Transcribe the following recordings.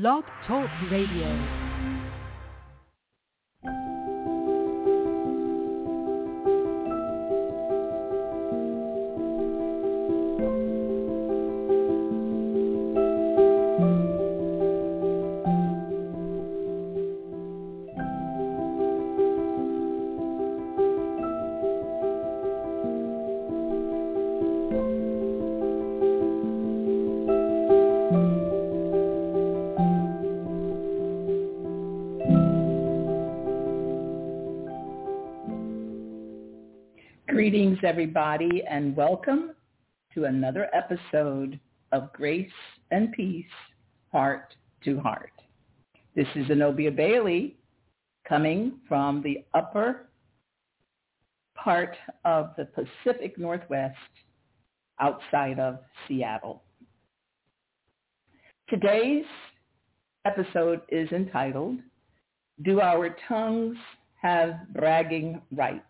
Blog Talk Radio. Greetings, everybody, and welcome to another episode of Grace and Peace, Heart to Heart. This is Anobia Bailey coming from the upper part of the Pacific Northwest outside of Seattle. Today's episode is entitled, Do Our Tongues Have Bragging Rights?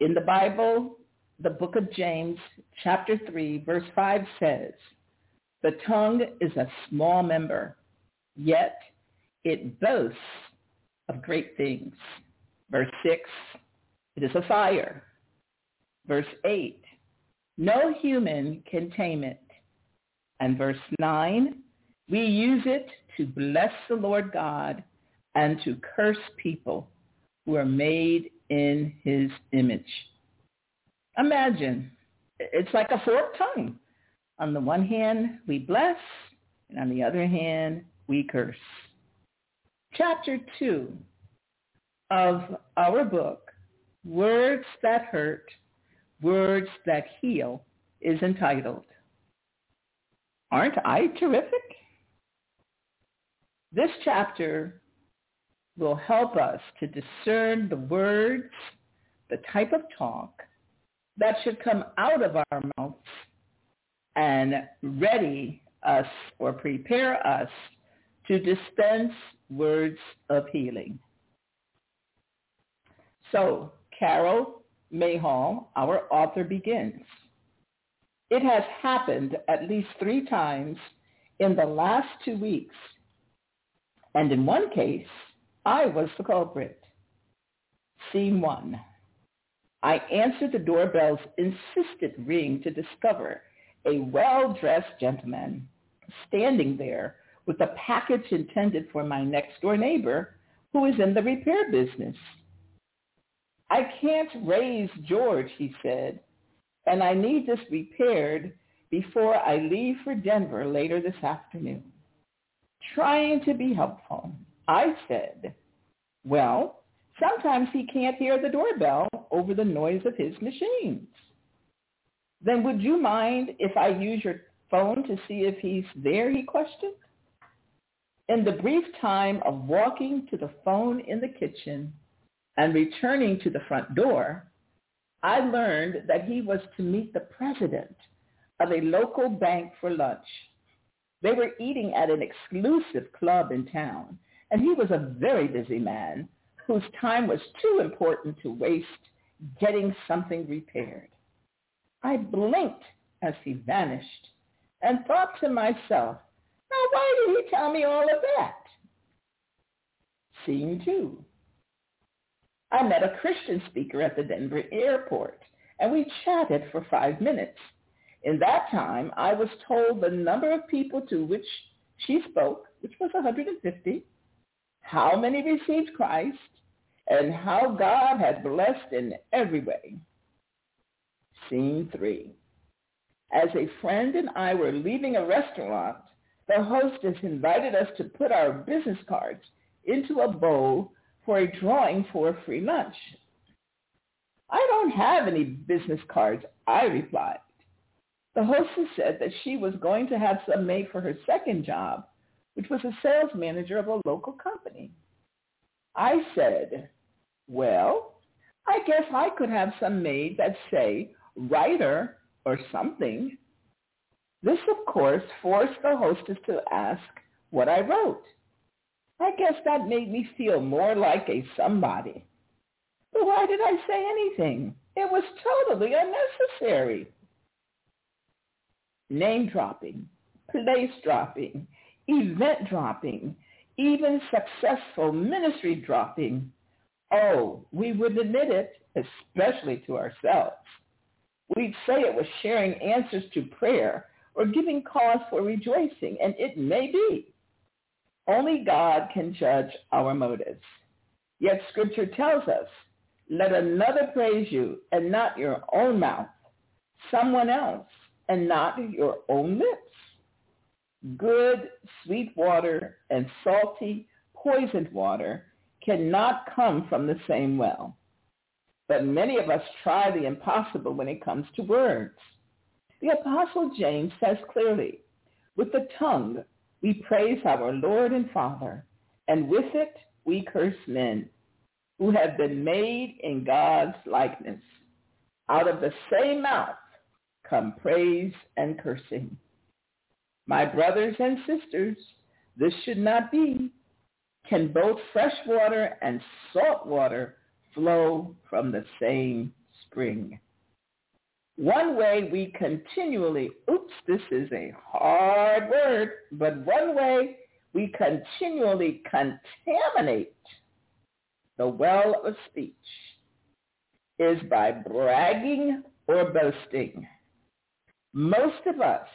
In the Bible, the book of James, chapter 3, verse 5 says, the tongue is a small member, yet it boasts of great things. Verse 6, it is a fire. Verse 8, no human can tame it. And verse 9, we use it to bless the Lord God and to curse people who are made in his image. Imagine, it's like a forked tongue. On the one hand, we bless, and on the other hand, we curse. Chapter 2 of our book, Words That Hurt, Words That Heal, is entitled. Aren't I terrific? This chapter will help us to discern the words, the type of talk that should come out of our mouths and ready us or prepare us to dispense words of healing. So Carole Mayhall, our author, begins. It has happened at least three times in the last two weeks. And in one case, I was the culprit. Scene one. I answered the doorbell's insistent ring to discover a well-dressed gentleman standing there with a package intended for my next-door neighbor who is in the repair business. I can't raise George, he said, and I need this repaired before I leave for Denver later this afternoon. Trying to be helpful, I said, well, sometimes he can't hear the doorbell over the noise of his machines. Then would you mind if I use your phone to see if he's there, he questioned. In the brief time of walking to the phone in the kitchen and returning to the front door, I learned that he was to meet the president of a local bank for lunch. They were eating at an exclusive club in town, and he was a very busy man whose time was too important to waste getting something repaired. I blinked as he vanished and thought to myself, now why did he tell me all of that? Scene two. I met a Christian speaker at the Denver airport, and we chatted for five minutes. In that time, I was told the number of people to which she spoke, which was 150, how many received Christ, and how God has blessed in every way. Scene three. As a friend and I were leaving a restaurant, the hostess invited us to put our business cards into a bowl for a drawing for a free lunch. I don't have any business cards, I replied. The hostess said that she was going to have some made for her second job which was a sales manager of a local company. I said, well, I guess I could have some made that say writer or something. This, of course, forced the hostess to ask what I wrote. I guess that made me feel more like a somebody. But why did I say anything? It was totally unnecessary. Name dropping, place dropping, event dropping, even successful ministry dropping, oh, we would admit it, especially to ourselves. We'd say it was sharing answers to prayer or giving cause for rejoicing, and it may be. Only God can judge our motives. Yet scripture tells us, let another praise you and not your own mouth, someone else and not your own lips. Good, sweet water and salty, poisoned water cannot come from the same well. But many of us try the impossible when it comes to words. The Apostle James says clearly, with the tongue we praise our Lord and Father, and with it we curse men who have been made in God's likeness. Out of the same mouth come praise and cursing. My brothers and sisters, this should not be. Can both fresh water and salt water flow from the same spring? One way we continually, oops, this is a hard word, but one way we continually contaminate the well of speech is by bragging or boasting. Most of us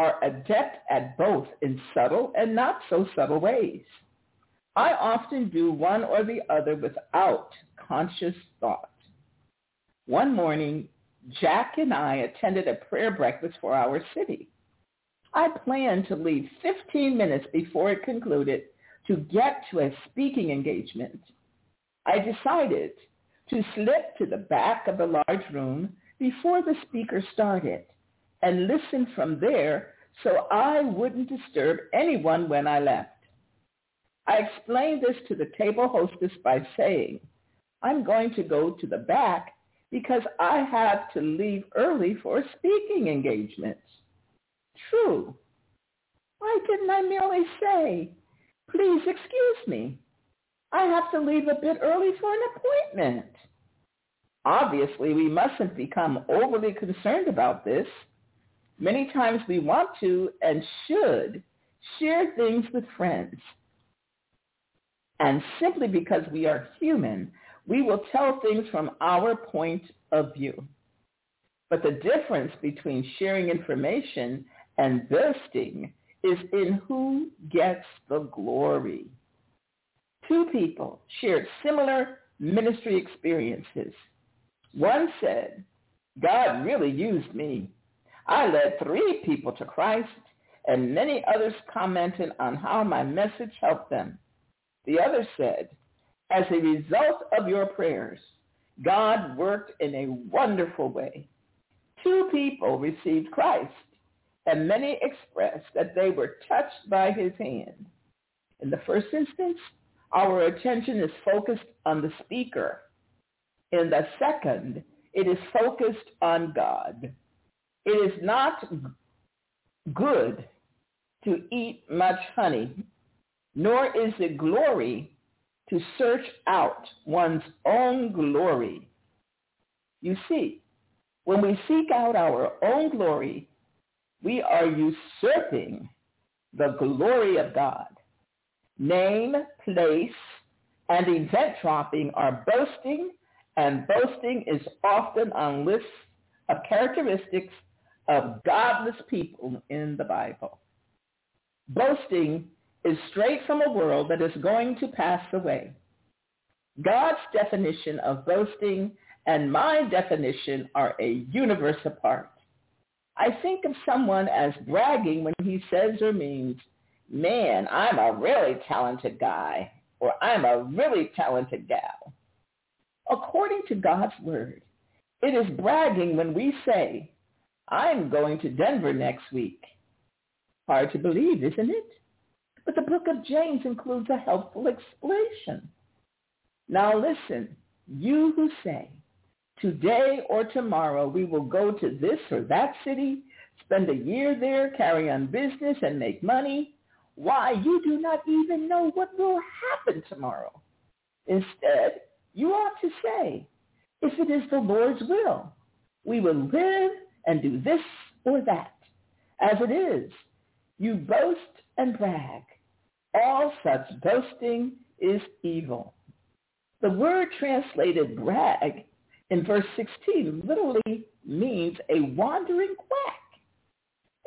are adept at both in subtle and not so subtle ways. I often do one or the other without conscious thought. One morning, Jack and I attended a prayer breakfast for our city. I planned to leave 15 minutes before it concluded to get to a speaking engagement. I decided to slip to the back of the large room before the speaker started and listen from there so I wouldn't disturb anyone when I left. I explained this to the table hostess by saying, I'm going to go to the back because I have to leave early for speaking engagements. True. Why didn't I merely say, please excuse me? I have to leave a bit early for an appointment. Obviously, we mustn't become overly concerned about this. Many times we want to and should share things with friends. And simply because we are human, we will tell things from our point of view. But the difference between sharing information and boasting is in who gets the glory. Two people shared similar ministry experiences. One said, God really used me. I led three people to Christ, and many others commented on how my message helped them. The other said, as a result of your prayers, God worked in a wonderful way. Two people received Christ, and many expressed that they were touched by his hand. In the first instance, our attention is focused on the speaker. In the second, it is focused on God. It is not good to eat much honey, nor is it glory to search out one's own glory. You see, when we seek out our own glory, we are usurping the glory of God. Name, place, and event dropping are boasting, and boasting is often on lists of characteristics of godless people in the Bible. Boasting is straight from a world that is going to pass away. God's definition of boasting and my definition are a universe apart. I think of someone as bragging when he says or means, man, I'm a really talented guy, or I'm a really talented gal. According to God's word, it is bragging when we say, I'm going to Denver next week. Hard to believe, isn't it? But the book of James includes a helpful explanation. Now listen, you who say, today or tomorrow we will go to this or that city, spend a year there, carry on business, and make money, why, you do not even know what will happen tomorrow. Instead, you ought to say, if it is the Lord's will, we will live and do this or that. As it is, you boast and brag. All such boasting is evil. The word translated brag in verse 16 literally means a wandering quack.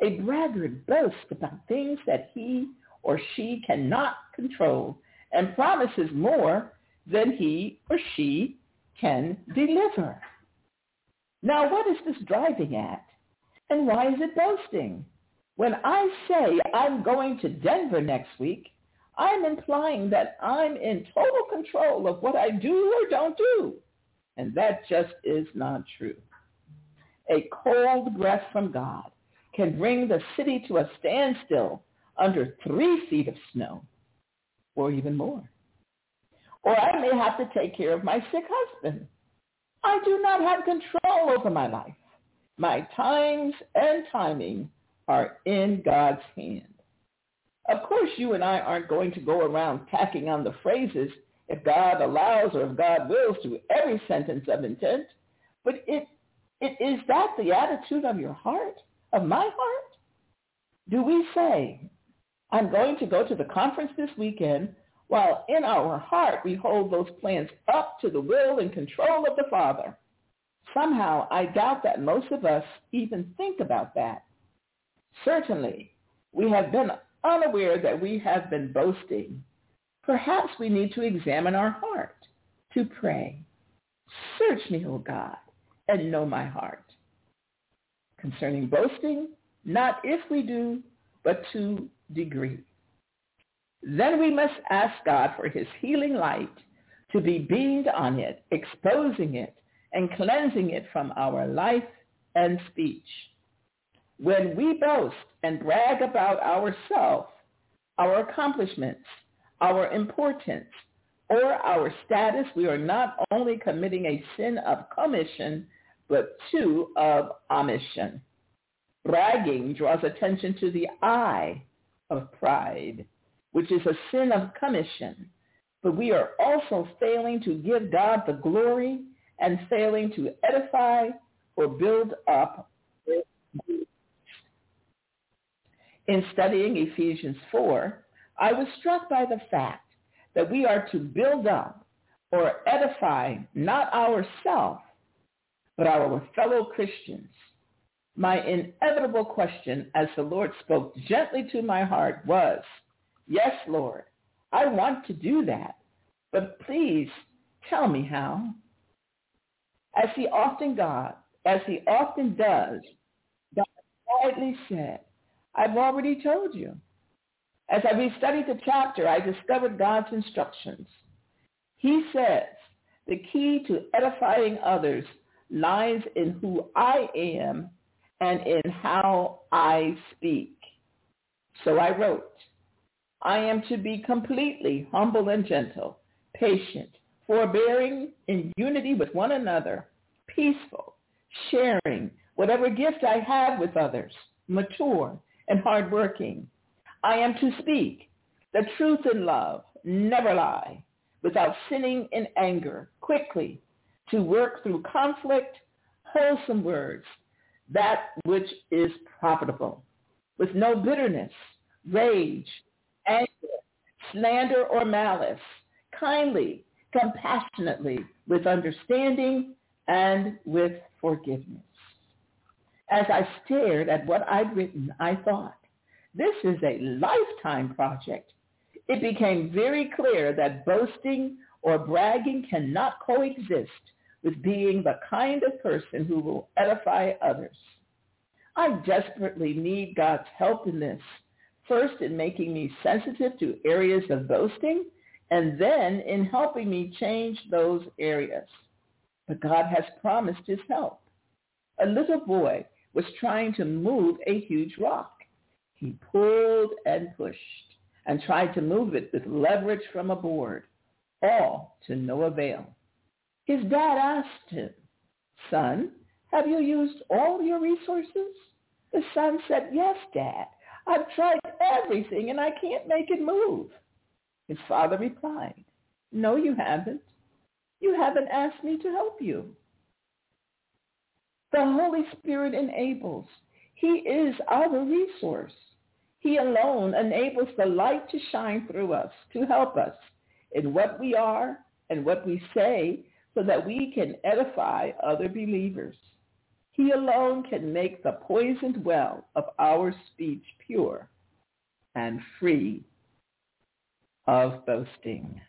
A braggart boasts about things that he or she cannot control and promises more than he or she can deliver. Now, what is this driving at? And why is it boasting? When I say I'm going to Denver next week, I'm implying that I'm in total control of what I do or don't do. And that just is not true. A cold breath from God can bring the city to a standstill under three feet of snow or even more. Or I may have to take care of my sick husband. I do not have control over my life. My times and timing are in God's hand. Of course, you and I aren't going to go around tacking on the phrases if God allows or if God wills to every sentence of intent, but it, it is that the attitude of your heart, of my heart? Do we say, I'm going to go to the conference this weekend, while in our heart we hold those plans up to the will and control of the Father? Somehow, I doubt that most of us even think about that. Certainly, we have been unaware that we have been boasting, perhaps we need to examine our heart, to pray. Search me, O God, and know my heart. Concerning boasting, not if we do, but to degree. Then we must ask God for his healing light to be beamed on it, exposing it and cleansing it from our life and speech. When we boast and brag about ourselves, our accomplishments, our importance, or our status, we are not only committing a sin of commission, but two of omission. Bragging draws attention to the I of pride, which is a sin of commission. But we are also failing to give God the glory and failing to edify or build up in studying Ephesians 4, I was struck by the fact that we are to build up or edify not ourselves, but our fellow Christians. My inevitable question as the Lord spoke gently to my heart was, yes, Lord, I want to do that, but please tell me how. As he often God, as he often does, God quietly said, I've already told you. As I restudied the chapter, I discovered God's instructions. He says, the key to edifying others lies in who I am and in how I speak. So I wrote, I am to be completely humble and gentle, patient, forbearing in unity with one another, peaceful, sharing whatever gift I have with others, mature, and hardworking. I am to speak the truth in love, never lie, without sinning in anger, quickly, to work through conflict, wholesome words, that which is profitable, with no bitterness, rage, slander, or malice, kindly, compassionately, with understanding, and with forgiveness. As I stared at what I'd written, I thought, this is a lifetime project. It became very clear that boasting or bragging cannot coexist with being the kind of person who will edify others. I desperately need God's help in this, first in making me sensitive to areas of boasting, and then in helping me change those areas. But God has promised his help. A little boy was trying to move a huge rock. He pulled and pushed and tried to move it with leverage from a board, all to no avail. His dad asked him, son, have you used all your resources? The son said, yes, dad. I've tried everything and I can't make it move. His father replied, no, you haven't. You haven't asked me to help you. The Holy Spirit enables. He is our resource. He alone enables the light to shine through us to help us in what we are and what we say so that we can edify other believers. He alone can make the poisoned well of our speech pure and free of boasting.